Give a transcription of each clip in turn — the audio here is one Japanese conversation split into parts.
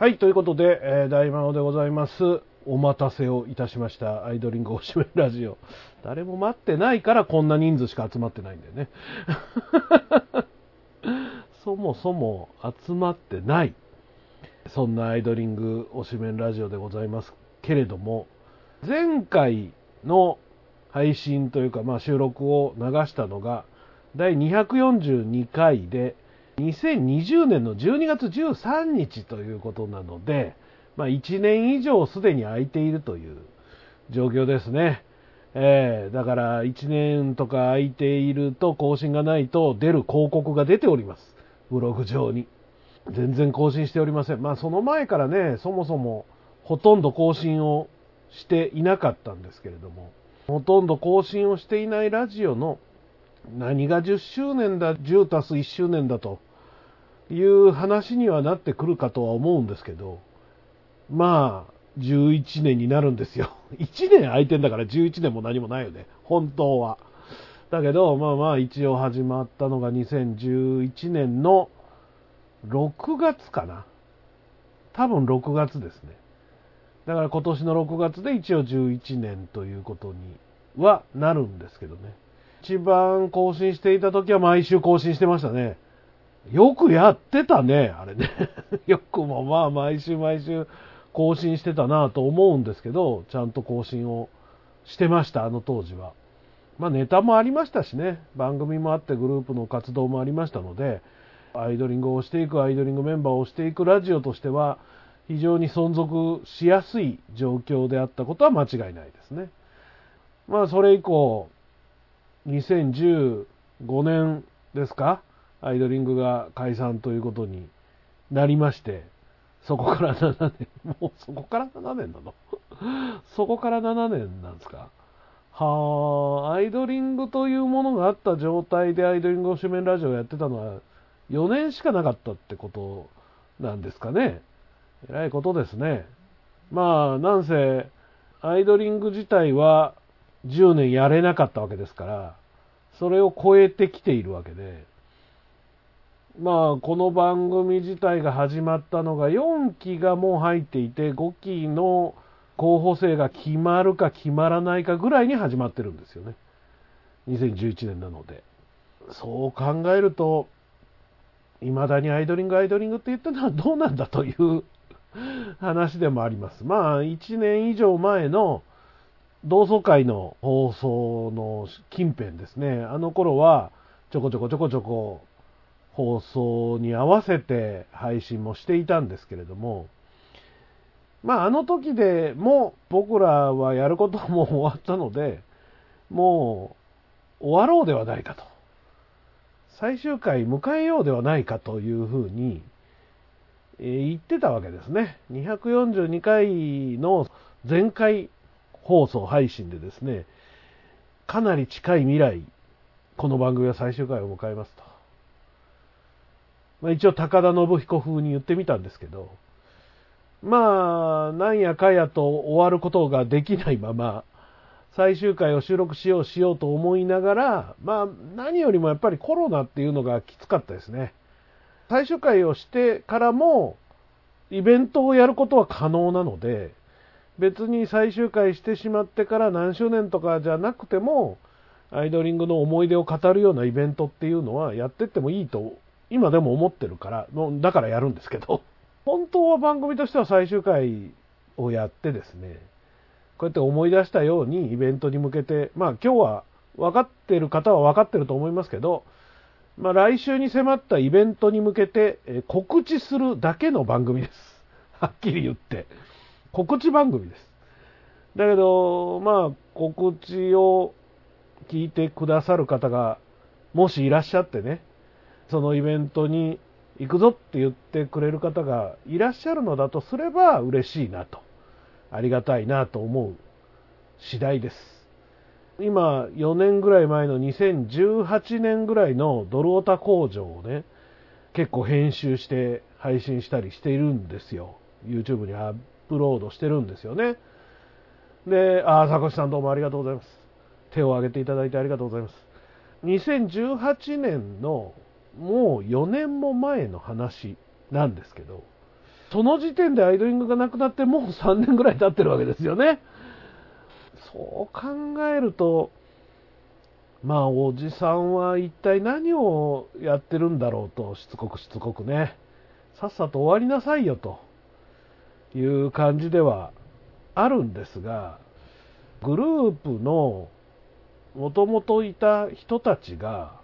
はい、ということで、えー大魔王でございます。お待たせをいたしました。アイドリングおしめラジオ。誰も待ってないからこんな人数しか集まってないんだよね。そもそも集まってない。そんなアイドリングおしめラジオでございますけれども、前回の配信というか、まあ、収録を流したのが第242回で2020年の12月13日ということなので、まあ、1年以上すでに空いているという状況ですね。えーだから1年とか空いていると更新がないと出る広告が出ております。ブログ上に。全然更新しておりません。まあその前からね、そもそもほとんど更新をしていなかったんですけれども、ほとんど更新をしていないラジオの何が10周年だ、10たす1周年だという話にはなってくるかとは思うんですけど、まあ、11年になるんですよ。1年空いてんだから11年も何もないよね。本当は。だけど、まあまあ一応始まったのが2011年の6月かな。多分6月ですね。だから今年の6月で一応11年ということにはなるんですけどね。一番更新していた時は毎週更新してましたね。よくやってたね、あれね。よくもまあ毎週毎週更新してたなと思うんですけど、ちゃんと更新をしてました、あの当時は。まあネタもありましたしね、番組もあってグループの活動もありましたので、アイドリングをしていく、アイドリングメンバーをしていくラジオとしては、非常に存続しやすい状況であったことは間違いないですね。まあそれ以降、2015年ですか、アイドリングが解散ということになりまして、そこから7年、もうそこから7年なの？そこから7年なんですか？はあ、アイドリングというものがあった状態でアイドリングを主面ラジオやってたのは4年しかなかったってことなんですかね？えらいことですね。まあ、なんせ、アイドリング自体は10年やれなかったわけですから、それを超えてきているわけで、まあ、この番組自体が始まったのが4期がもう入っていて、5期の候補生が決まるか決まらないかぐらいに始まってるんですよね。2011年なので。そう考えると、未だにアイドリング、アイドリングって言ってるのはどうなんだという話でもあります。まあ、1年以上前の同窓会の放送の近辺ですね。あの頃は、ちょこちょこちょこちょこ放送に合わせて配信もしていたんですけれども、まあ、あの時でも僕らはやることも終わったので、もう終わろうではないかと。最終回迎えようではないかというふうに、え言ってたわけですね。242回の前回放送配信でですね、かなり近い未来、この番組は最終回を迎えますと。まあ、一応高田信彦風に言ってみたんですけど、まあ、なんやかやと終わることができないまま、最終回を収録しようしようと思いながら、まあ、何よりもやっぱりコロナっていうのがきつかったですね。最終回をしてからも、イベントをやることは可能なので、別に最終回してしまってから何周年とかじゃなくても、アイドリングの思い出を語るようなイベントっていうのはやってってもいいと、今でも思ってるから、だからやるんですけど、本当は番組としては最終回をやってですね、こうやって思い出したようにイベントに向けて、まあ今日は分かってる方は分かってると思いますけど、まあ来週に迫ったイベントに向けてえ告知するだけの番組です。はっきり言って。告知番組です。だけど、まあ告知を聞いてくださる方がもしいらっしゃってね、そのイベントに行くぞって言ってくれる方がいらっしゃるのだとすれば嬉しいなと。ありがたいなと思う次第です。今、4年ぐらい前の2018年ぐらいのドルオタ工場をね、結構編集して配信したりしているんですよ。YouTube にアップロードしてるんですよね。で、ああ、坂口さんどうもありがとうございます。手を挙げていただいてありがとうございます。2018年のもう4年も前の話なんですけど、その時点でアイドリングがなくなってもう3年ぐらい経ってるわけですよね。そう考えると、まあ、おじさんは一体何をやってるんだろうと、しつこくしつこくね、さっさと終わりなさいよという感じではあるんですが、グループのもともといた人たちが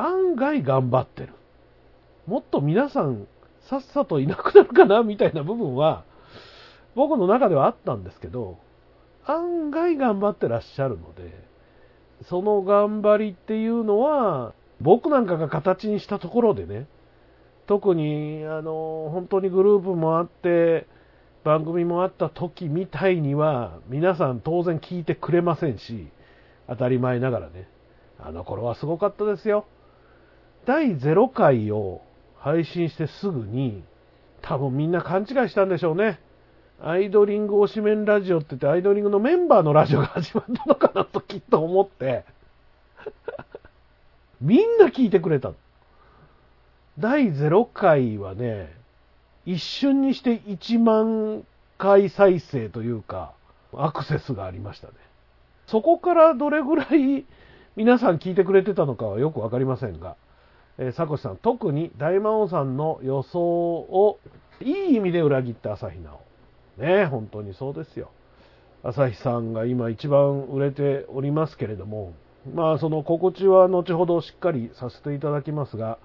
案外頑張ってる。もっと皆さんさっさといなくなるかなみたいな部分は僕の中ではあったんですけど、案外頑張ってらっしゃるので、その頑張りっていうのは、僕なんかが形にしたところでね、特に、あの、本当にグループもあって、番組もあった時みたいには、皆さん当然聞いてくれませんし、当たり前ながらね、あの頃はすごかったですよ。第0回を配信してすぐに、多分みんな勘違いしたんでしょうね。アイドリング推しメンラジオって言って、アイドリングのメンバーのラジオが始まったのかなときっと思って、みんな聞いてくれた。第0回はね、一瞬にして1万回再生というか、アクセスがありましたね。そこからどれぐらい皆さん聞いてくれてたのかはよくわかりませんが、え、サコシさん、特に大魔王さんの予想をいい意味で裏切った朝日奈央。ね、本当にそうですよ。朝日さんが今一番売れておりますけれども、まあその心地は後ほどしっかりさせていただきますが、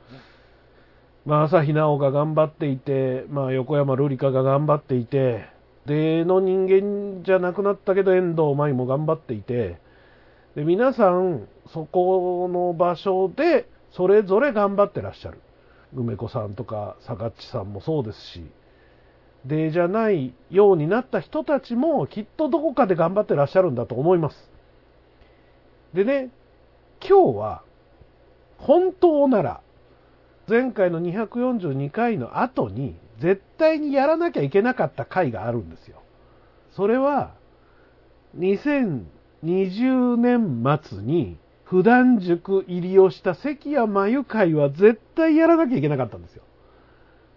まあ朝日奈央が頑張っていて、まあ横山瑠璃香が頑張っていて、での人間じゃなくなったけど遠藤舞も頑張っていて、で皆さんそこの場所でそれぞれ頑張ってらっしゃる。梅子さんとか坂地さんもそうですし、でじゃないようになった人たちもきっとどこかで頑張ってらっしゃるんだと思います。でね、今日は本当なら前回の242回の後に絶対にやらなきゃいけなかった回があるんですよ。それは2020年末に普段塾入りをした関谷真由会は絶対やらなきゃいけなかったんですよ。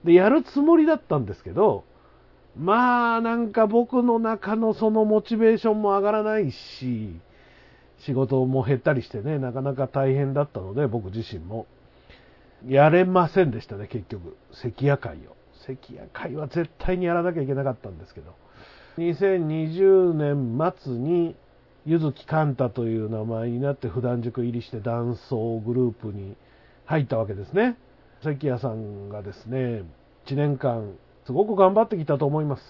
で、やるつもりだったんですけど、まあなんか僕の中のそのモチベーションも上がらないし、仕事も減ったりしてね、なかなか大変だったので、僕自身も。やれませんでしたね、結局。関谷会を。関谷会は絶対にやらなきゃいけなかったんですけど。2020年末に、柚木寛太という名前になって普段塾入りして男装グループに入ったわけですね。関谷さんがですね、1年間すごく頑張ってきたと思います。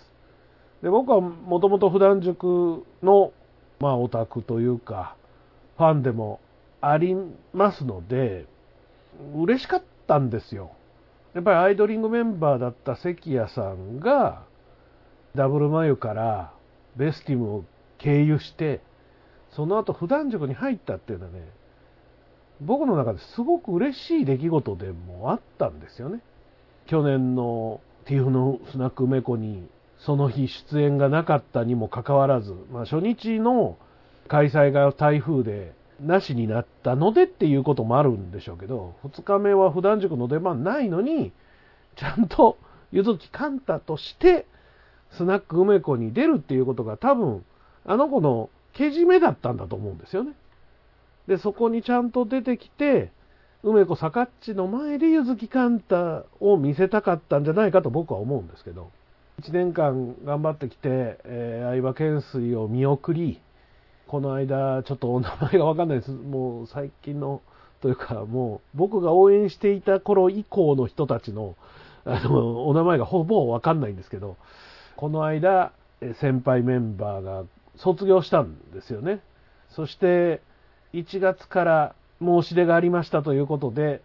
で僕はもともと普段塾の、まあ、オタクというか、ファンでもありますので、嬉しかったんですよ。やっぱりアイドリングメンバーだった関谷さんが、ダブルマユからベスティムを経由して、その後普段塾に入ったっていうのはね、僕の中ですごく嬉しい出来事でもあったんですよね。去年のティフのスナック梅子にその日出演がなかったにもかかわらず、まあ、初日の開催が台風でなしになったのでっていうこともあるんでしょうけど、2日目は普段塾の出番ないのに、ちゃんと柚木寛太としてスナック梅子に出るっていうことが多分あの子のけじめだったんだと思うんですよね。で、そこにちゃんと出てきて、梅子さかっちの前で柚木寛太を見せたかったんじゃないかと僕は思うんですけど、1年間頑張ってきて、えー、相葉懸垂を見送り、この間、ちょっとお名前がわかんないです。もう最近の、というか、もう僕が応援していた頃以降の人たちの、あの、お名前がほぼわかんないんですけど、この間、先輩メンバーが卒業したんですよね。そして、1月から申し出がありましたということで、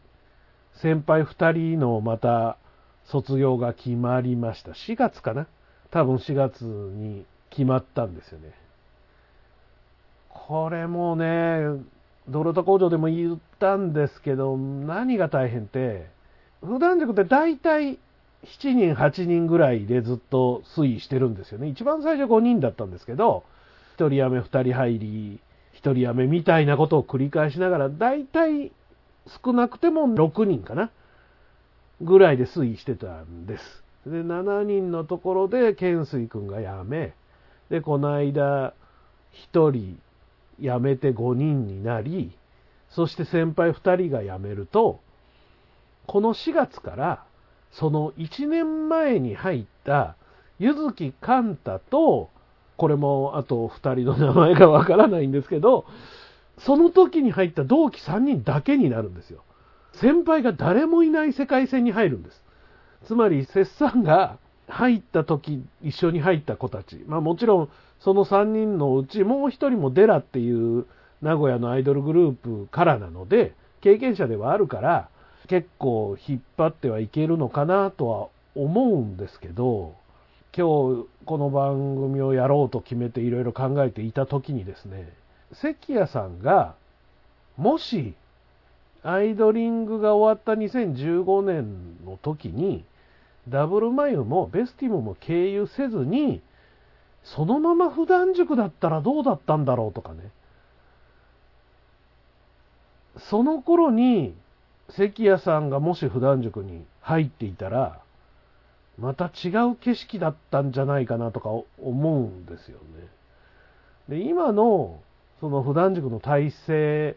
先輩2人のまた卒業が決まりました。4月かな？多分4月に決まったんですよね。これもね、ドロタ工場でも言ったんですけど、何が大変って、普段塾って大体7人、8人ぐらいでずっと推移してるんですよね。一番最初5人だったんですけど、1人辞め、2人入り、1人辞めみたいなことを繰り返しながら、大体少なくても6人かなぐらいで推移してたんです。で、7人のところで、懸垂君が辞め、で、この間、1人辞めて5人になり、そして先輩2人が辞めると、この4月から、その1年前に入った柚木寛太と、これもあと2人の名前がわからないんですけど、その時に入った同期3人だけになるんですよ。先輩が誰もいない世界線に入るんです。つまり、摂さが入った時、一緒に入った子たち。まあもちろん、その3人のうちもう1人もデラっていう名古屋のアイドルグループからなので、経験者ではあるから、結構引っ張ってはいけるのかなとは思うんですけど、今日この番組をやろうと決めていろいろ考えていた時にですね、関谷さんが、もし、アイドリングが終わった2015年の時に、ダブルマユもベスティムも経由せずに、そのまま普段塾だったらどうだったんだろうとかね。その頃に、関谷さんがもし普段塾に入っていたら、また違う景色だったんじゃないかなとか思うんですよね。で、今のその普段塾の体制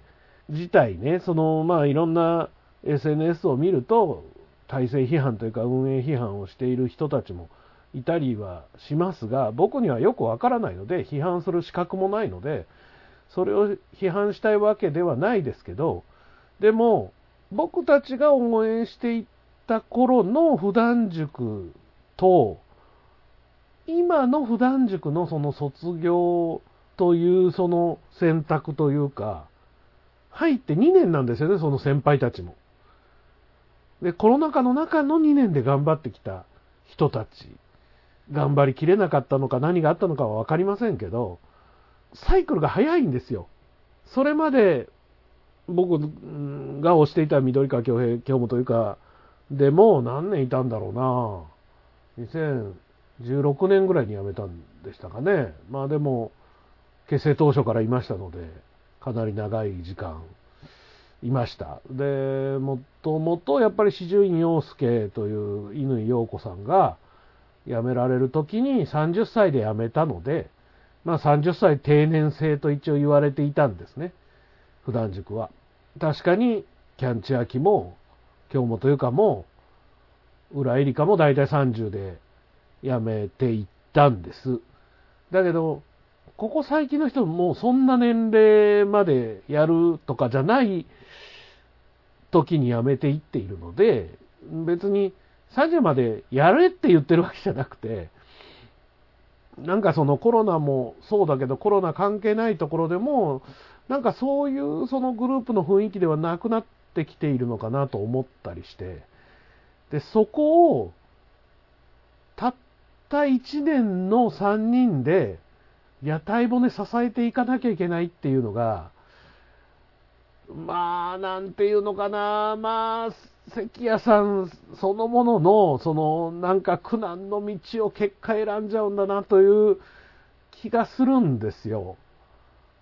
自体ね、そのまあいろんな SNS を見ると、体制批判というか運営批判をしている人たちもいたりはしますが、僕にはよくわからないので、批判する資格もないので、それを批判したいわけではないですけど、でも、僕たちが応援していった頃の普段塾と、今の普段塾のその卒業というその選択というか、入って2年なんですよね、その先輩たちも。で、コロナ禍の中の2年で頑張ってきた人たち、頑張りきれなかったのか何があったのかは分かりませんけど、サイクルが早いんですよ。それまで僕が推していた緑川京平、京本いうか、でも何年いたんだろうな2016年ぐらいに辞めたんでしたかね。まあでも、結成当初からいましたので、かなり長い時間いました。で、もともとやっぱり四十院陽介という乾陽子さんが辞められる時に30歳で辞めたので、まあ30歳定年制と一応言われていたんですね。普段塾は。確かに、キャンチアキも、今日もというかも、浦エリカも大体30で辞めていったんです。だけど、ここ最近の人もそんな年齢までやるとかじゃない時に辞めていっているので、別に30までやれって言ってるわけじゃなくて、なんかそのコロナもそうだけどコロナ関係ないところでも、なんかそういうそのグループの雰囲気ではなくなってきているのかなと思ったりして、で、そこを、たった1年の3人で、屋台骨支えていかなきゃいけないっていうのが、まあ、なんていうのかな、まあ、関谷さんそのものの、その、なんか苦難の道を結果選んじゃうんだなという気がするんですよ。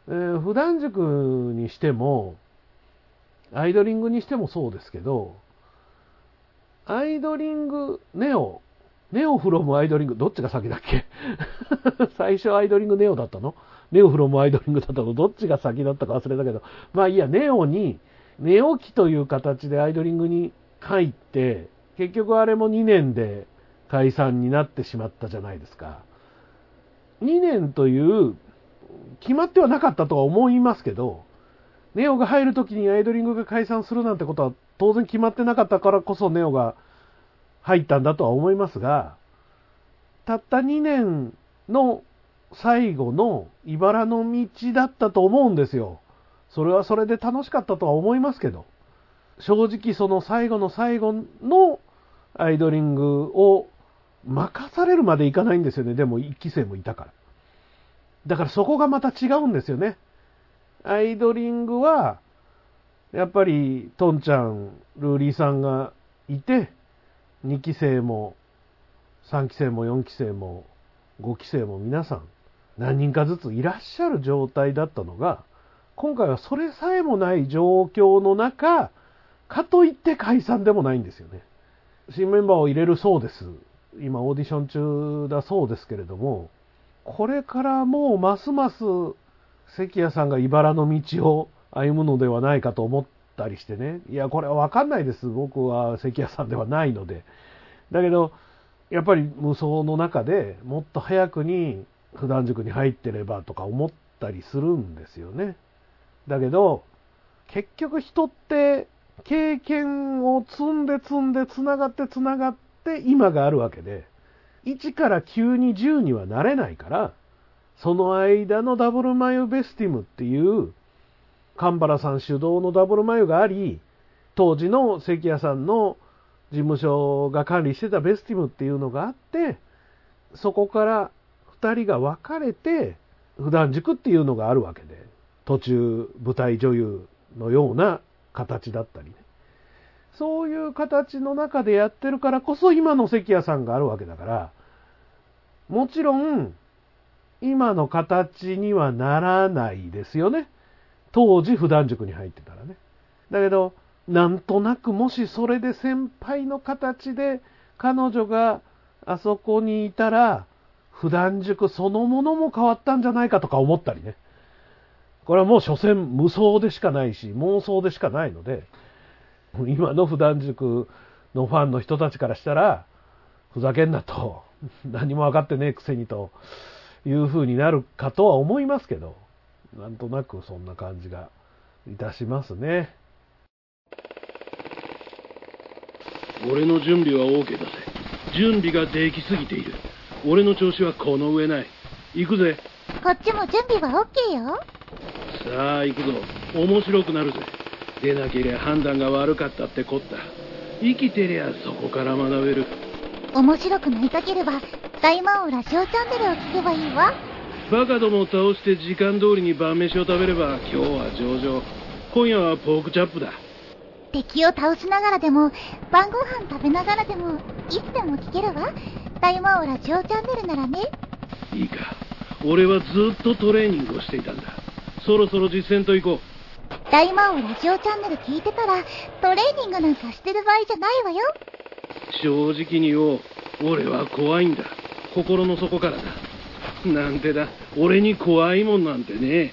えー、普段塾にしても、アイドリングにしてもそうですけど、アイドリング、ネオネオフロムアイドリング、どっちが先だっけ？最初アイドリングネオだったの？ネオフロムアイドリングだったの？どっちが先だったか忘れたけど、まあいいや、ネオに、ネオ期という形でアイドリングに入って、結局あれも2年で解散になってしまったじゃないですか。2年という決まってはなかったとは思いますけど、ネオが入るときにアイドリングが解散するなんてことは当然決まってなかったからこそネオが入ったんだとは思いますが、たった2年の最後の茨の道だったと思うんですよ。それはそれで楽しかったとは思いますけど、正直その最後の最後のアイドリングを任されるまでいかないんですよね。でも1期生もいたから。だからそこがまた違うんですよね。アイドリングは、やっぱりトンちゃん、ルーリーさんがいて、2期生も3期生も4期生も5期生も皆さん何人かずついらっしゃる状態だったのが今回はそれさえもない状況の中かといって解散でもないんですよね。新メンバーを入れるそうです。今オーディション中だそうですけれども、これからもうますます関谷さんが茨の道を歩むのではないかと思ったりしてね。いや、これはわかんないです。僕は関谷さんではないので。だけど、やっぱり無双の中でもっと早くに普段塾に入ってればとか思ったりするんですよね。だけど、結局人って経験を積んで積んで繋がって繋がって今があるわけで、1から9に10にはなれないから、その間のダブル眉ベスティムっていう、神原さん主導のダブル眉があり、当時の関谷さんの事務所が管理してたベスティムっていうのがあって、そこから2人が分かれて、普段塾っていうのがあるわけで、途中舞台女優のような形だったりね。そういう形の中でやってるからこそ今の関谷さんがあるわけだから、もちろん、今の形にはならないですよね。当時普段塾に入ってたらね。だけど、なんとなくもしそれで先輩の形で彼女があそこにいたら、普段塾そのものも変わったんじゃないかとか思ったりね。これはもう所詮無双でしかないし、妄想でしかないので、今の普段塾のファンの人たちからしたら、ふざけんなと、何も分かってねえくせにという風になるかとは思いますけど、なんとなくそんな感じがいたしますね。俺の準備は OK だぜ。準備ができすぎている。俺の調子はこの上ない。行くぜ。こっちも準備は OK よ。さあ行くぞ面白くなるぜ出なけりゃ判断が悪かったってこった生きてりゃそこから学べる面白くなりたければ大魔王ラジオチャンネルを聞けばいいわバカどもを倒して時間通りに晩飯を食べれば今日は上々今夜はポークチャップだ敵を倒しながらでも晩ご飯食べながらでもいつでも聞けるわ大魔王ラジオチャンネルならねいいか俺はずっとトレーニングをしていたんだそろそろ実践と行こう。大魔王ラジオチャンネル聞いてたら、トレーニングなんかしてる場合じゃないわよ。正直に言おう。俺は怖いんだ。心の底からだ。なんてだ。俺に怖いもんなんてね。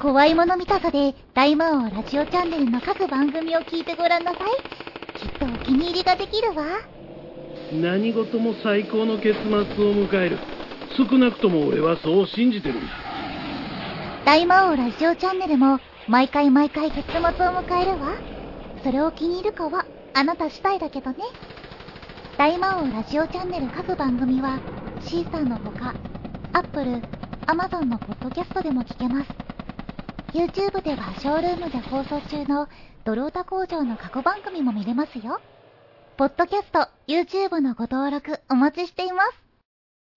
怖いもの見たさで、大魔王ラジオチャンネルの各番組を聞いてごらんなさい。きっとお気に入りができるわ。何事も最高の結末を迎える。少なくとも俺はそう信じてるんだ。大魔王ラジオチャンネルも毎回毎回結末を迎えるわ。それを気に入るかはあなた次第だけどね。大魔王ラジオチャンネル各番組はシーサーのほか、Apple、Amazon のポッドキャストでも聞けます。YouTube ではショールームで放送中のドロータ工場の過去番組も見れますよ。ポッドキャスト、YouTube のご登録お待ちしています。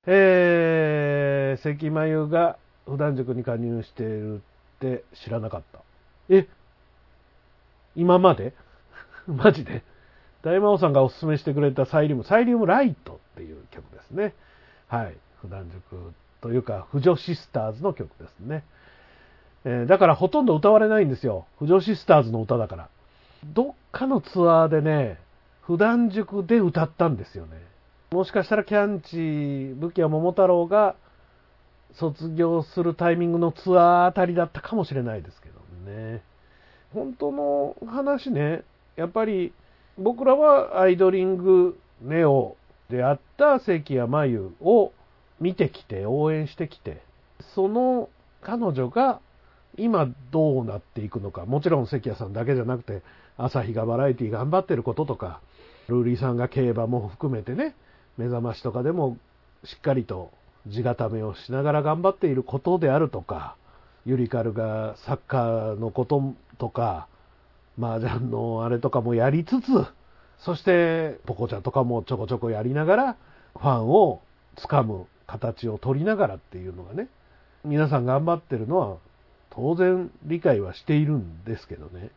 えー、関まゆが普段塾に加入しているって知らなかった。え今まで？マジで？大魔王さんがおすすめしてくれたサイリウム、サイリウムライトっていう曲ですね。はい。普段塾というか、不女シスターズの曲ですね。え、だからほとんど歌われないんですよ。不女シスターズの歌だから。どっかのツアーでね、普段塾で歌ったんですよね。もしかしたらキャンチ、武器は桃太郎が卒業するタイミングのツアーあたりだったかもしれないですけどね。本当の話ね、やっぱり僕らはアイドリングネオであった関谷真由を見てきて、応援してきて、その彼女が今どうなっていくのか、もちろん関谷さんだけじゃなくて、朝日がバラエティ頑張ってることとか、ルーリーさんが競馬も含めてね、目覚ましとかでもしっかりと地固めをしながら頑張っていることであるとか、ユリカルがサッカーのこととか、麻雀のあれとかもやりつつ、そしてポコちゃんとかもちょこちょこやりながら、ファンをつかむ形を取りながらっていうのがね、皆さん頑張ってるのは当然理解はしているんですけどね。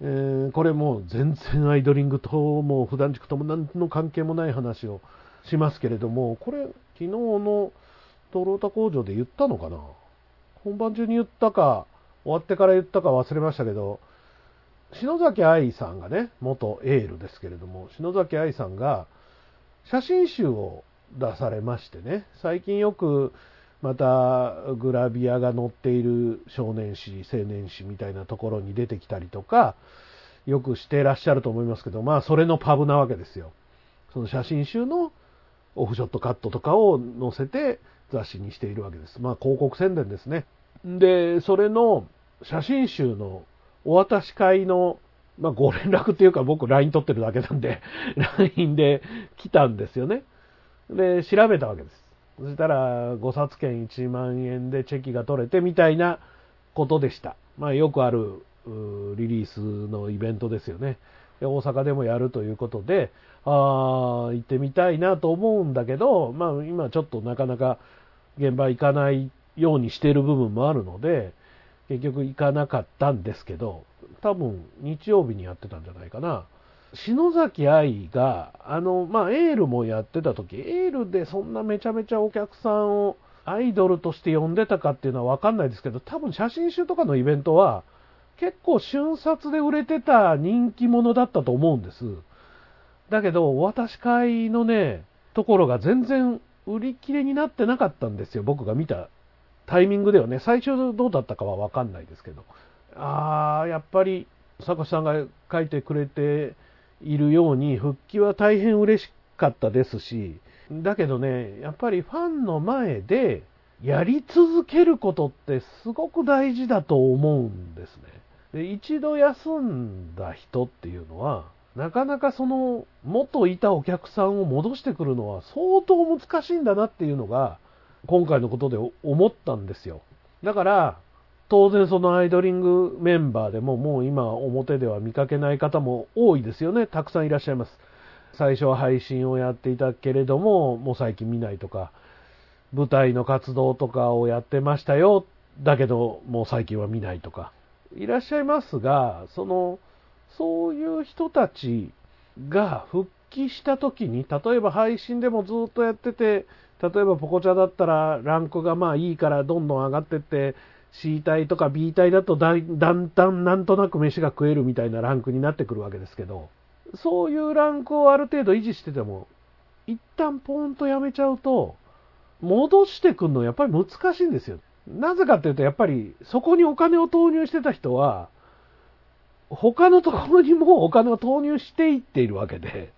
えー、これもう全然アイドリングともう普段塾とも何の関係もない話をしますけれども、これ昨日のトロータ工場で言ったのかな？本番中に言ったか、終わってから言ったか忘れましたけど、篠崎愛さんがね、元エールですけれども、篠崎愛さんが、写真集を出されましてね、最近よくまたグラビアが載っている少年誌、青年誌みたいなところに出てきたりとか、よくしてらっしゃると思いますけど、まあそれのパブなわけですよ。その写真集のオフショットカットとかを載せて雑誌にしているわけです。まあ広告宣伝ですね。で、それの写真集のお渡し会の、まあご連絡っていうか僕 LINE 取ってるだけなんで、LINE で来たんですよね。で、調べたわけです。そしたら、5冊券1万円でチェキが取れてみたいなことでした。まあよくあるリリースのイベントですよね。大阪でもやるということで、ああ、行ってみたいなと思うんだけど、まあ今ちょっとなかなか現場行かないようにしている部分もあるので、結局行かなかったんですけど、多分日曜日にやってたんじゃないかな。篠崎愛が、あの、まあ、エールもやってた時、エールでそんなめちゃめちゃお客さんをアイドルとして呼んでたかっていうのはわかんないですけど、多分写真集とかのイベントは、結構瞬殺で売れてた人気者だったと思うんです。だけど、お渡し会のね、ところが全然売り切れになってなかったんですよ。僕が見たタイミングではね、最初どうだったかはわかんないですけど。あー、やっぱり、坂下さんが書いてくれているように、復帰は大変嬉しかったですし、だけどね、やっぱりファンの前でやり続けることってすごく大事だと思うんですね。で一度休んだ人っていうのは、なかなかその元いたお客さんを戻してくるのは相当難しいんだなっていうのが、今回のことで思ったんですよ。だから、当然そのアイドリングメンバーでももう今表では見かけない方も多いですよね。たくさんいらっしゃいます。最初は配信をやっていたけれども、もう最近見ないとか、舞台の活動とかをやってましたよ。だけど、もう最近は見ないとか、いらっしゃいますが、その、そういう人たちが復帰した時に、例えば配信でもずっとやってて、例えばポコチャだったらランクがまあいいからどんどん上がってって、C 体とか B 体だとだんだんなんとなく飯が食えるみたいなランクになってくるわけですけど、そういうランクをある程度維持してても、一旦ポーンとやめちゃうと、戻してくるのやっぱり難しいんですよ。なぜかっていうと、やっぱりそこにお金を投入してた人は、他のところにもお金を投入していっているわけで、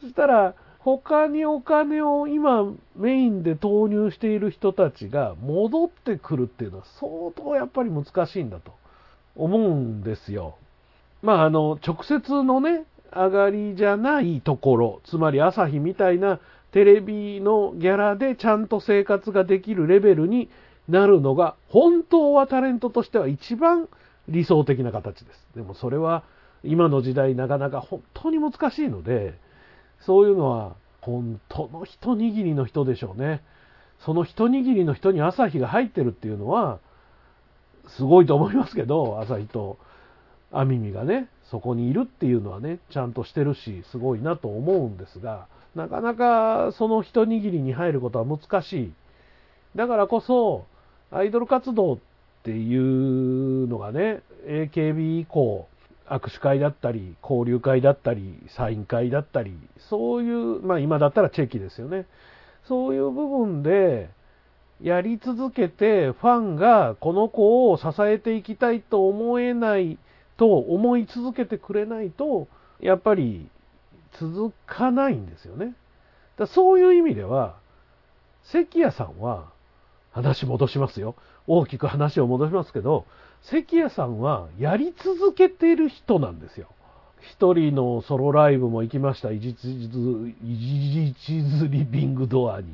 そしたら、他にお金を今メインで投入している人たちが戻ってくるっていうのは相当やっぱり難しいんだと思うんですよ。まああの、直接のね、上がりじゃないところ、つまり朝日みたいなテレビのギャラでちゃんと生活ができるレベルになるのが、本当はタレントとしては一番理想的な形です。でもそれは今の時代なかなか本当に難しいので、そういうのは本当の一握りの人でしょうね。その一握りの人に朝日が入ってるっていうのは、すごいと思いますけど、朝日とアミミがね、そこにいるっていうのはね、ちゃんとしてるし、すごいなと思うんですが、なかなかその一握りに入ることは難しい。だからこそ、アイドル活動っていうのがね、AKB 以降、握手会だったり、交流会だったり、サイン会だったり、そういう、まあ今だったらチェキですよね。そういう部分で、やり続けて、ファンがこの子を支えていきたいと思えないと思い続けてくれないと、やっぱり続かないんですよね。だそういう意味では、関谷さんは、話戻しますよ。大きく話を戻しますけど、関谷さんはやり続けてる人なんですよ。一人のソロライブも行きました。イジチズ、イジチズリビングドアに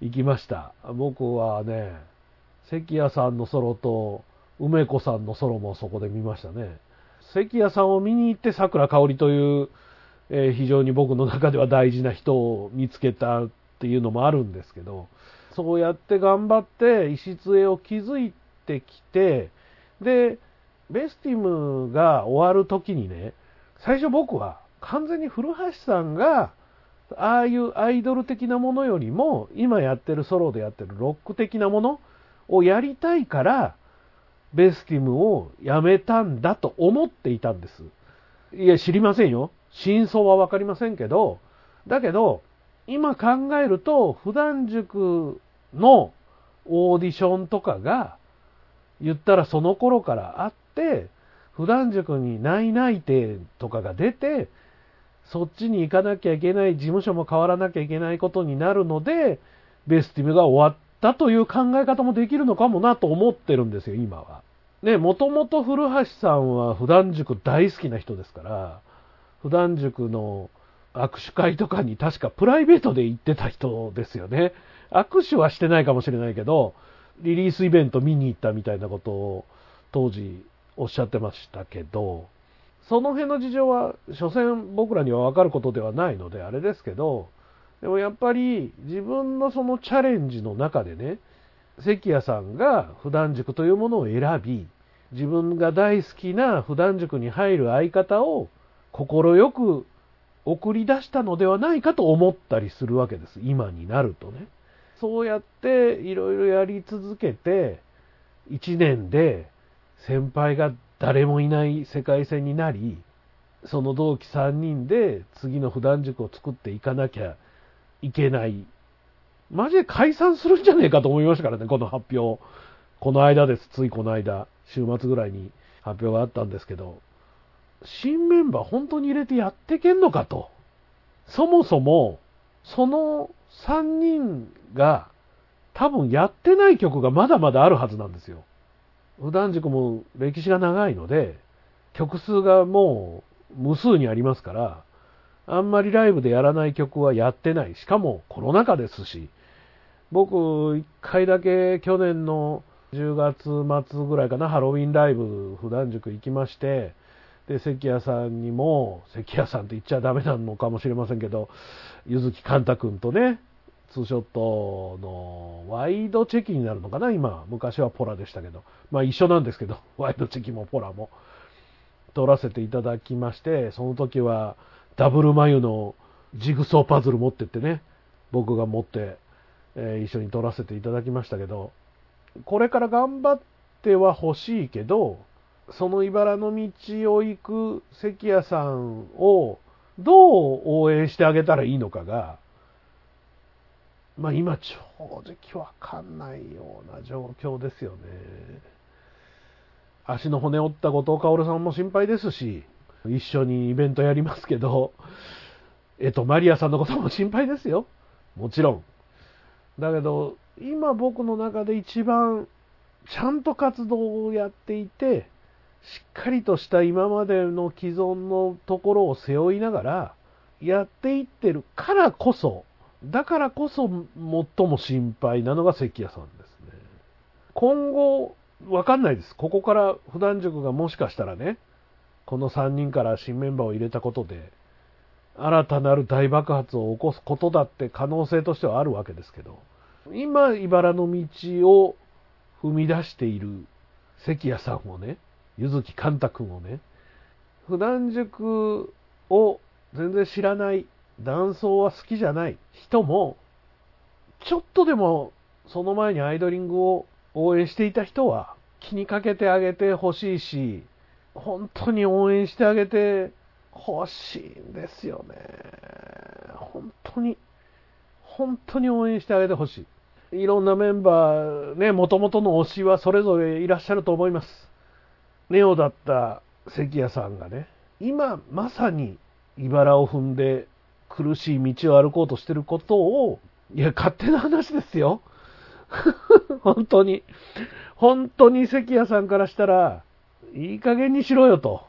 行きました。僕はね、関谷さんのソロと梅子さんのソロもそこで見ましたね。関谷さんを見に行って桜香織という、えー、非常に僕の中では大事な人を見つけたっていうのもあるんですけど、そうやって頑張って礎を築いてきて、で、ベスティムが終わる時にね、最初僕は完全に古橋さんが、ああいうアイドル的なものよりも、今やってるソロでやってるロック的なものをやりたいから、ベスティムをやめたんだと思っていたんです。いや、知りませんよ。真相はわかりませんけど、だけど、今考えると、普段塾のオーディションとかが、言ったらその頃からあって、普段塾に内内定とかが出て、そっちに行かなきゃいけない、事務所も変わらなきゃいけないことになるので、ベスティムが終わったという考え方もできるのかもなと思ってるんですよ、今は。ね、もともと古橋さんは普段塾大好きな人ですから、普段塾の握手会とかに確かプライベートで行ってた人ですよね。握手はしてないかもしれないけど、リリースイベント見に行ったみたいなことを当時おっしゃってましたけど、その辺の事情は、所詮僕らには分かることではないので、あれですけど、でもやっぱり自分のそのチャレンジの中でね、関谷さんが普段塾というものを選び、自分が大好きな普段塾に入る相方を快く送り出したのではないかと思ったりするわけです。今になるとね。そうやっていろいろやり続けて、1年で先輩が誰もいない世界線になり、その同期3人で次の普段塾を作っていかなきゃいけない。マジで解散するんじゃねえかと思いましたからね、この発表。この間です、ついこの間。週末ぐらいに発表があったんですけど、新メンバー本当に入れてやってけんのかと。そもそも、その3人が多分やってない曲がまだまだあるはずなんですよ。普段塾も歴史が長いので、曲数がもう無数にありますから、あんまりライブでやらない曲はやってない。しかもコロナ禍ですし、僕、一回だけ去年の10月末ぐらいかな、ハロウィンライブ、普段塾行きまして、で、関谷さんにも、関谷さんって言っちゃダメなのかもしれませんけど、ゆずきかんたくんとね、ツーショットのワイドチェキになるのかな、今。昔はポラでしたけど。まあ一緒なんですけど、ワイドチェキもポラも。撮らせていただきまして、その時はダブル眉のジグソーパズル持ってってね、僕が持って、えー、一緒に撮らせていただきましたけど、これから頑張っては欲しいけど、その茨の道を行く関谷さんをどう応援してあげたらいいのかが、まあ今正直わかんないような状況ですよね。足の骨折った後藤薫さんも心配ですし、一緒にイベントやりますけど、えっと、マリアさんのことも心配ですよ。もちろん。だけど、今僕の中で一番ちゃんと活動をやっていて、しっかりとした今までの既存のところを背負いながらやっていってるからこそ、だからこそ最も心配なのが関谷さんですね。今後、わかんないです。ここから普段塾がもしかしたらね、この3人から新メンバーを入れたことで、新たなる大爆発を起こすことだって可能性としてはあるわけですけど、今、茨の道を踏み出している関谷さんをね、ゆずきかんたくんをね、普段塾を全然知らない、男装は好きじゃない人も、ちょっとでもその前にアイドリングを応援していた人は気にかけてあげてほしいし、本当に応援してあげてほしいんですよね。本当に、本当に応援してあげてほしい。いろんなメンバー、ね、もともとの推しはそれぞれいらっしゃると思います。ネオだった関谷さんがね、今まさに茨を踏んで苦しい道を歩こうとしてることを、いや、勝手な話ですよ。本当に。本当に関谷さんからしたら、いい加減にしろよと。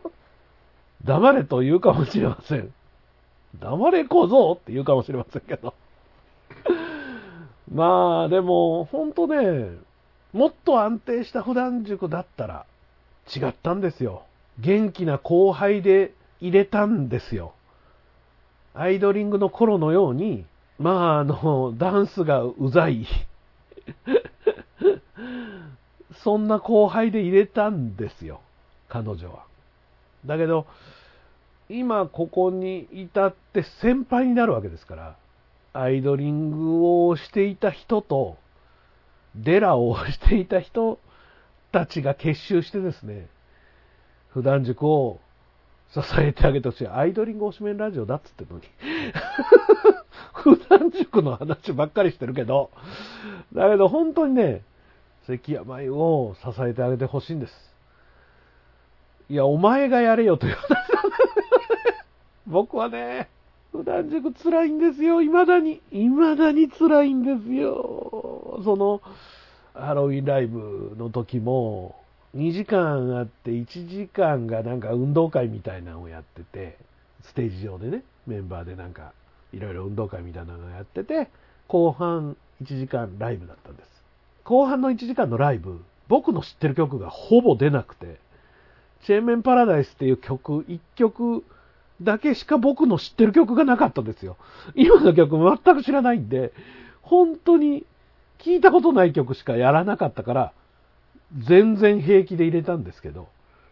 黙れと言うかもしれません。黙れ小僧って言うかもしれませんけど。まあ、でも、本当ね、もっと安定した普段塾だったら違ったんですよ。元気な後輩で入れたんですよ。アイドリングの頃のように、まあ、あの、ダンスがうざい。そんな後輩で入れたんですよ。彼女は。だけど、今ここに至って先輩になるわけですから、アイドリングをしていた人と、デラをしていた人たちが結集してですね、普段塾を支えてあげてほしい。アイドリング推しメンラジオだっつってのに。普段塾の話ばっかりしてるけど、だけど本当にね、関山湯を支えてあげてほしいんです。いや、お前がやれよという話なん 僕はね、普段塾辛いんですよ、未だに。未だに辛いんですよ。その、ハロウィンライブの時も、2時間あって1時間がなんか運動会みたいなのをやってて、ステージ上でね、メンバーでなんかいろいろ運動会みたいなのをやってて、後半1時間ライブだったんです。後半の1時間のライブ、僕の知ってる曲がほぼ出なくて、チェーンメンパラダイスっていう曲、1曲だけしか僕の知ってる曲がなかったんですよ。今の曲全く知らないんで、本当に聞いたことない曲しかやらなかったから、全然平気で入れたんですけど、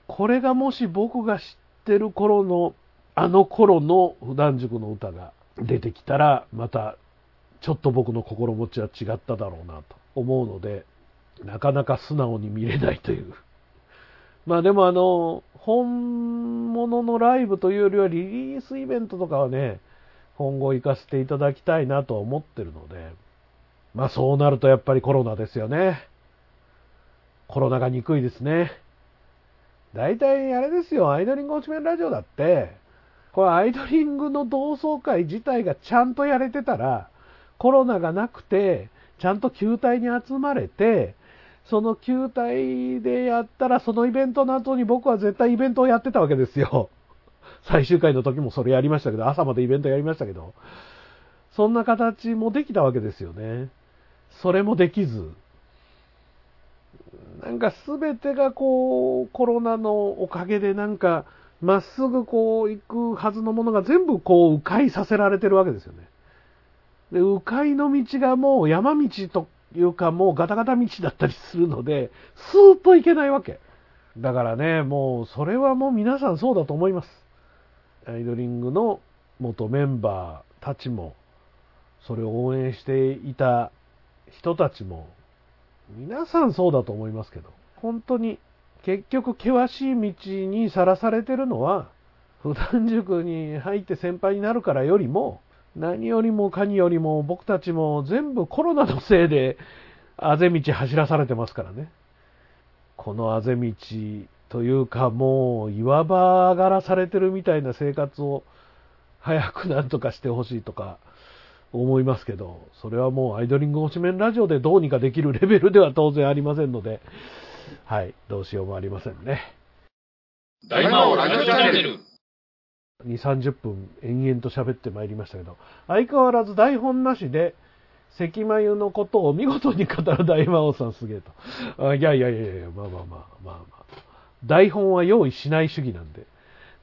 これがもし僕が知ってる頃の、あの頃の普段塾の歌が出てきたら、またちょっと僕の心持ちは違っただろうなと思うので、なかなか素直に見れないという。まあでもあの、本物のライブというよりはリリースイベントとかはね、今後行かせていただきたいなと思ってるので、まあそうなるとやっぱりコロナですよね。コロナが憎いですね。大体あれですよ、アイドリング落ち面ラジオだって、これアイドリングの同窓会自体がちゃんとやれてたら、コロナがなくて、ちゃんと球体に集まれて、その球体でやったら、そのイベントの後に僕は絶対イベントをやってたわけですよ。最終回の時もそれやりましたけど、朝までイベントやりましたけど、そんな形もできたわけですよね。それもできず、なんか全てがこう、コロナのおかげでなんか、まっすぐこう行くはずのものが全部こう迂回させられてるわけですよね。で、迂回の道がもう山道というかもうガタガタ道だったりするので、スーッと行けないわけ。だからね、もうそれはもう皆さんそうだと思います。アイドリングの元メンバーたちも、それを応援していた人たちも、皆さんそうだと思いますけど、本当に結局険しい道にさらされてるのは、普段塾に入って先輩になるからよりも、何よりもかによりも僕たちも全部コロナのせいであぜ道走らされてますからね。このあぜ道というかもう岩場上がらされてるみたいな生活を早くなんとかしてほしいとか思いますけど、それはもうアイドリング推しメンラジオでどうにかできるレベルでは当然ありませんので、はい、どうしようもありませんね。大魔王ラジオチャンネル2、30分延々と喋ってまいりましたけど、相変わらず台本なしで、関眉のことを見事に語る大魔王さんすげえと。あいやいやいやいや、まあまあまあ、まあまあ。台本は用意しない主義なんで、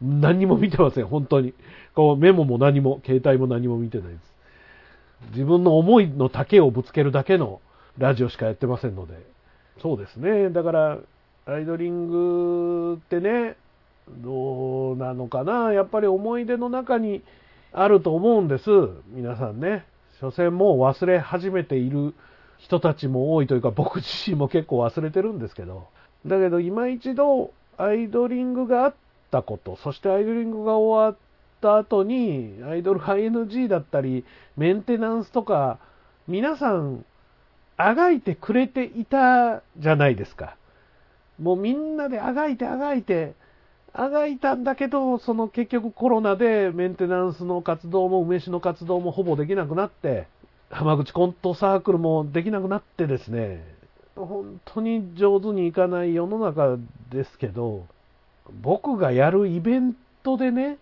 何も見てません、本当に。こうメモも何も、携帯も何も見てないです。自分の思いの丈をぶつけるだけのラジオしかやってませんので。そうですね。だから、アイドリングってね、どうなのかな。やっぱり思い出の中にあると思うんです。皆さんね。所詮もう忘れ始めている人たちも多いというか、僕自身も結構忘れてるんですけど。だけど、今一度、アイドリングがあったこと、そしてアイドリングが終わった後に、アイドル ING だったり、メンテナンスとか、皆さん、あがいてくれていたじゃないですか。もうみんなであがいてあがいて、あがいたんだけど、その結局コロナでメンテナンスの活動も梅酒の活動もほぼできなくなって、浜口コントサークルもできなくなってですね、本当に上手にいかない世の中ですけど、僕がやるイベントでね、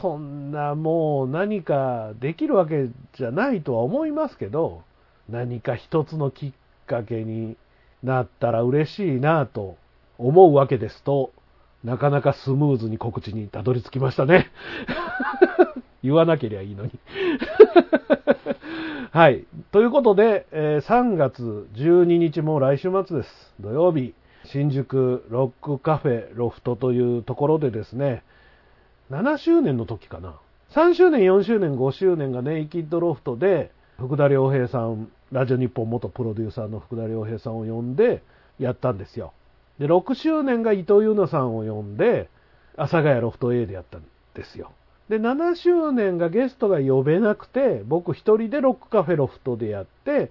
そんなもう何かできるわけじゃないとは思いますけど、何か一つのきっかけになったら嬉しいなと思うわけですと、なかなかスムーズに告知にたどり着きましたね。言わなけりゃいいのに はい。ということで、え、3月12日も来週末です。土曜日、新宿ロックカフェロフトというところでですね、7周年の時かな。3周年、4周年、5周年がネイキッドロフトで、福田良平さん、ラジオ日本元プロデューサーの福田良平さんを呼んでやったんですよ。で、6周年が伊藤優奈さんを呼んで、阿佐ヶ谷ロフト A でやったんですよ。で、7周年がゲストが呼べなくて、僕一人でロックカフェロフトでやって、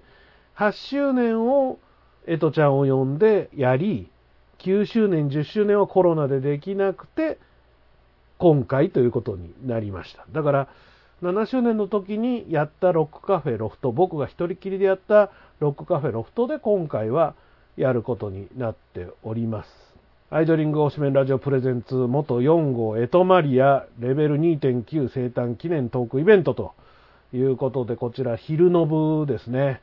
8周年をエトちゃんを呼んでやり、9周年、10周年はコロナでできなくて、今回ということになりました。だから、7周年の時にやったロックカフェロフト、僕が一人きりでやったロックカフェロフトで今回はやることになっております。アイドリング推しメンラジオプレゼンツ元4号エトマリアレベル2.9生誕記念トークイベントということで、こちら昼の部ですね。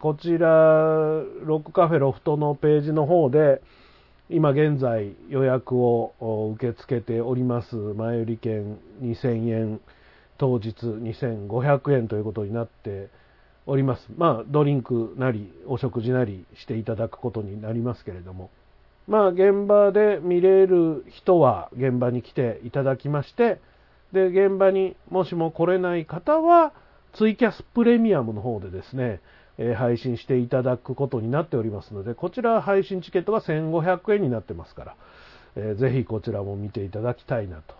こちら、ロックカフェロフトのページの方で、今現在予約を受け付けております。前売り券2000円、当日2500円ということになっております。まあ、ドリンクなり、お食事なりしていただくことになりますけれども。まあ、現場で見れる人は現場に来ていただきまして、で、現場にもしも来れない方は、ツイキャスプレミアムの方でですね、え、配信していただくことになっておりますので、こちら配信チケットが1500円になってますから、えー、ぜひこちらも見ていただきたいなと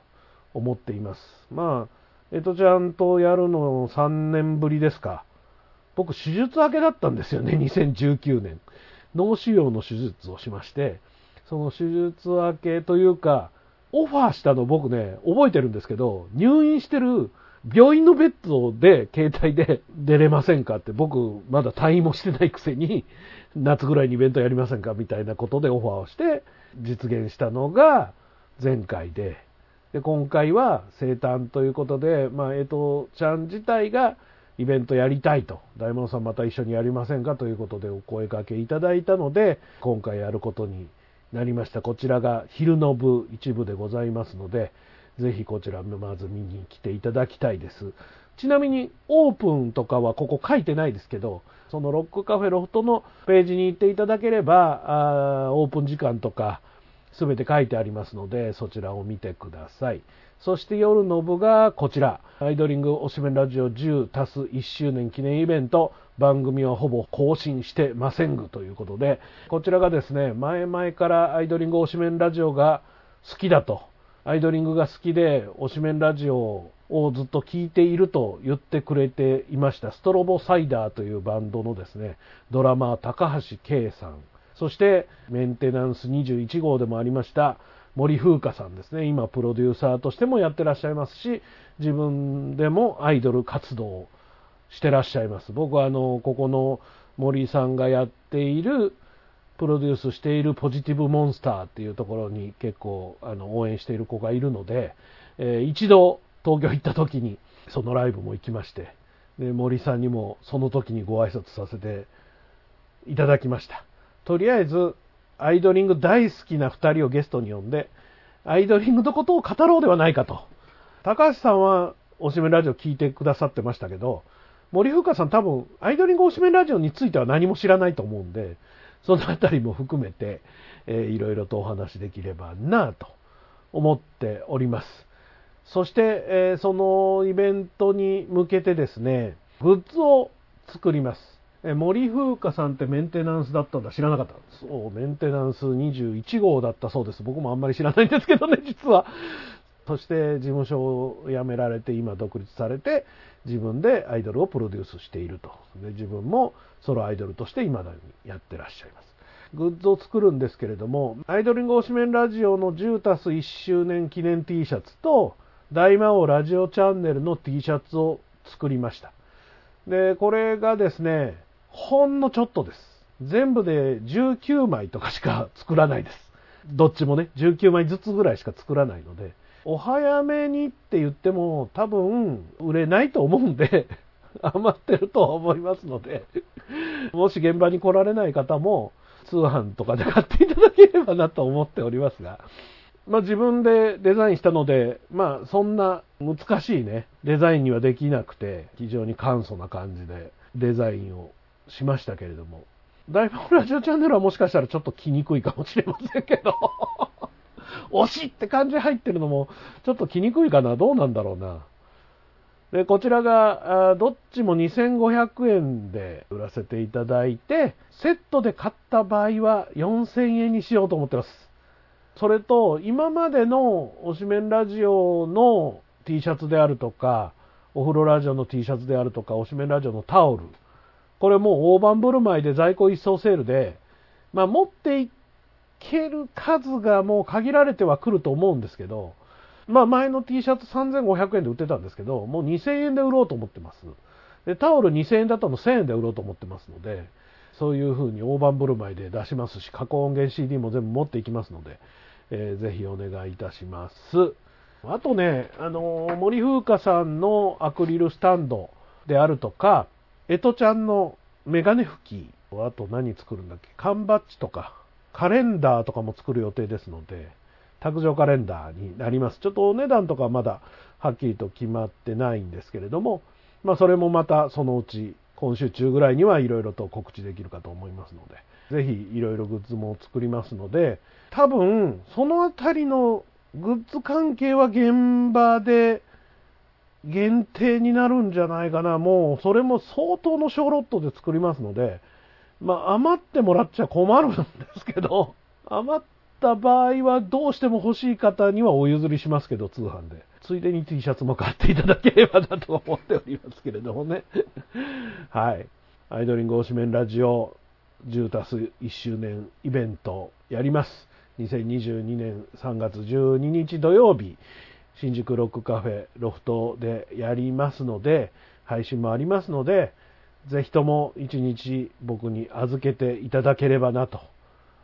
思っています。まあ、えとちゃんとやるの3年ぶりですか。僕、手術明けだったんですよね、2019年。脳腫瘍の手術をしまして、その手術明けというか、オファーしたの僕ね、覚えてるんですけど、入院してる病院のベッドで携帯で出れませんかって僕まだ退院もしてないくせに夏ぐらいにイベントやりませんかみたいなことでオファーをして実現したのが前回で、で今回は生誕ということで、まあ、えとちゃん自体がイベントやりたいと、大門さんまた一緒にやりませんか？ということでお声掛けいただいたので、今回やることになりました。こちらが昼の部一部でございますので、ぜひこちらまず見に来ていただきたいです。ちなみにオープンとかはここ書いてないですけど、そのロックカフェロフトのページに行っていただければ、あオープン時間とか全て書いてありますので、そちらを見てください。そして夜の部がこちら、アイドリングおしめラジオ10足す1周年記念イベント、番組はほぼ更新してませんぐということで、こちらがですね、前々からアイドリング推しメンラジオが好きだと、アイドリングが好きで推しメンラジオをずっと聴いていると言ってくれていました、ストロボサイダーというバンドのですね、ドラマー高橋圭さん、そしてメンテナンス21号でもありました森風花さんですね、今プロデューサーとしてもやってらっしゃいますし、自分でもアイドル活動をしてらっしゃいます。僕はあの、ここの森さんがやっている、プロデュースしているポジティブモンスターっていうところに結構あの応援している子がいるので、えー、一度東京行った時にそのライブも行きまして、で森さんにもその時にご挨拶させていただきました。とりあえず、アイドリング大好きな2人をゲストに呼んで、アイドリングのことを語ろうではないかと。高橋さんはおしめラジオ聞いてくださってましたけど、森風花さん多分、アイドリングおしめラジオについては何も知らないと思うんで、そのあたりも含めて、えー、いろいろとお話できればなぁと思っております。そして、えー、そのイベントに向けてですね、グッズを作ります。え森風花さんってメンテナンスだったんだ。知らなかった。そう、メンテナンス21号だったそうです。僕もあんまり知らないんですけどね、実は。そして事務所を辞められて今独立されて自分でアイドルをプロデュースしているとで自分もソロアイドルとして今だにやってらっしゃいますグッズを作るんですけれどもアイドリング推しメンラジオの10たす1周年記念 T シャツと大魔王ラジオチャンネルの T シャツを作りましたでこれがですねほんのちょっとです。全部で19枚とかしか作らないです。どっちもね19枚ずつぐらいしか作らないので。お早めにって言っても多分売れないと思うんで 余ってると思いますので。もし現場に来られない方も通販とかで買っていただければなと思っておりますが、まあ、自分でデザインしたので、まあ、そんな難しいね、デザインにはできなくて、非常に簡素な感じでデザインをしましたけれども、大魔ラジオチャンネルはもしかしたらちょっと来にくいかもしれませんけど惜しって感じ入ってるのも、ちょっと来にくいかな。どうなんだろうな。で、こちらが、どっちも2500円で売らせていただいて、セットで買った場合は4000円にしようと思ってます。それと、今までの推しメンラジオの T シャツであるとか、お風呂ラジオの T シャツであるとか、推しメンラジオのタオル。これもう大盤振る舞いで在庫一掃セールで、まあ持っていける数がもう限られてはくると思うんですけど、まあ前の T シャツ3500円で売ってたんですけど、もう2000円で売ろうと思ってます。で、タオル2000円だったの1000円で売ろうと思ってますので、そういう風に大盤振る舞いで出しますし、加工音源 CD も全部持っていきますので、えー、ぜひお願いいたします。あとね、あのー、森風花さんのアクリルスタンドであるとか、えとちゃんのメガネ拭き、あと何作るんだっけ、缶バッジとか、カレンダーとかも作る予定ですので、卓上カレンダーになります。ちょっとお値段とかまだはっきりと決まってないんですけれども、まあそれもまたそのうち今週中ぐらいにはいろいろと告知できるかと思いますので、ぜひいろいろグッズも作りますので、多分そのあたりのグッズ関係は現場で限定になるんじゃないかな。もうそれも相当の小ロットで作りますので、まあ余ってもらっちゃ困るんですけど、余った場合はどうしても欲しい方にはお譲りしますけど、通販で。ついでに T シャツも買っていただければなと思っておりますけれどもね。はい。アイドリング推しメンラジオ10たす1周年イベントやります。2022年3月12日土曜日、新宿ロックカフェロフトでやりますので、配信もありますので、ぜひとも一日僕に預けていただければなと。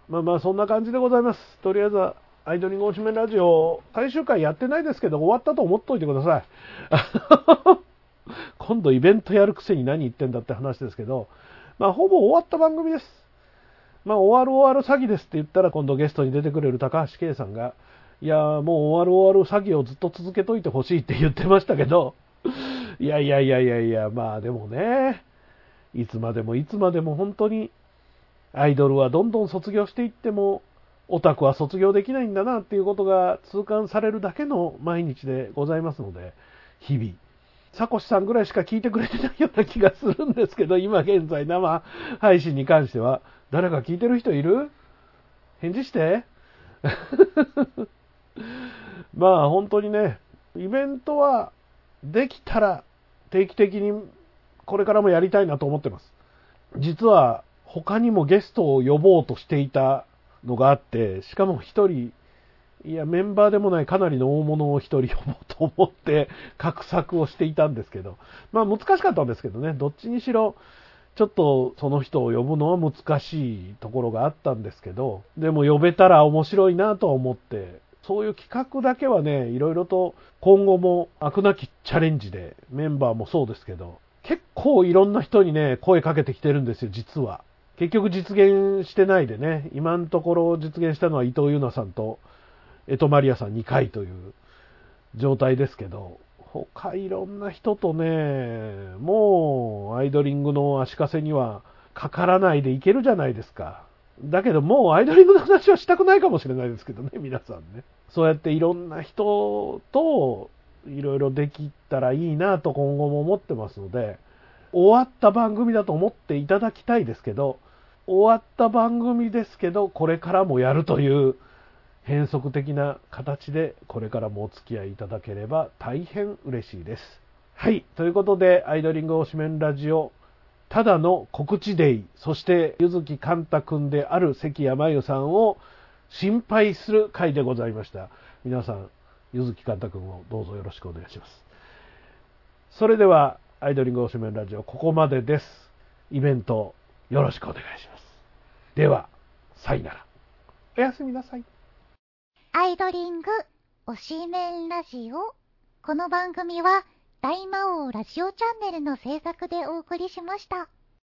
まあまあそんな感じでございます。とりあえずはアイドリング推しメンラジオ、最終回やってないですけど、終わったと思っといてください。今度イベントやるくせに何言ってんだって話ですけど、まあ、ほぼ終わった番組です。まあ、終わる終わる詐欺ですって言ったら、今度ゲストに出てくれる高橋圭さんが、いや、もう終わる終わる詐欺をずっと続けといてほしいって言ってましたけど、いやいやいやいやいや、まあでもね、いつまでもいつまでも本当に、アイドルはどんどん卒業していっても、オタクは卒業できないんだなっていうことが痛感されるだけの毎日でございますので、日々。サコシさんぐらいしか聞いてくれてないような気がするんですけど、今現在生配信に関しては、誰か聞いてる人いる？返事して。まあ本当にね、イベントはできたら定期的にこれからもやりたいなと思ってます。実は他にもゲストを呼ぼうとしていたのがあって、しかも一人、いや、メンバーでもないかなりの大物を一人呼ぼうと思って画策をしていたんですけど、まあ難しかったんですけどね、どっちにしろ、ちょっとその人を呼ぶのは難しいところがあったんですけど、でも呼べたら面白いなと思って、そういう企画だけはね、いろいろと今後も飽くなきチャレンジで、メンバーもそうですけど、結構いろんな人にね、声かけてきてるんですよ、実は。結局実現してないでね、今のところ実現したのは伊藤優奈さんと江戸マリアさん2回という状態ですけど、他いろんな人とね、もうアイドリングの足かせにはかからないでいけるじゃないですか。だけどもうアイドリングの話はしたくないかもしれないですけどね、皆さんね。そうやっていろんな人といろいろできたらいいなと今後も思ってますので、終わった番組だと思っていただきたいですけど、終わった番組ですけど、これからもやるという変則的な形で、これからもお付き合いいただければ大変嬉しいです。はい。ということで、アイドリング推しメンラジオ、ただの告知デイ、そして、ゆずきかんたくんである関谷真由さんを心配する回でございました。皆さん、ゆずきかんたくんをどうぞよろしくお願いします。それでは、アイドリング推しメンラジオ、ここまでです。イベント、よろしくお願いします。では、さよなら。おやすみなさい。アイドリング推しメンラジオ。この番組は、大魔王ラジオチャンネルの制作でお送りしました。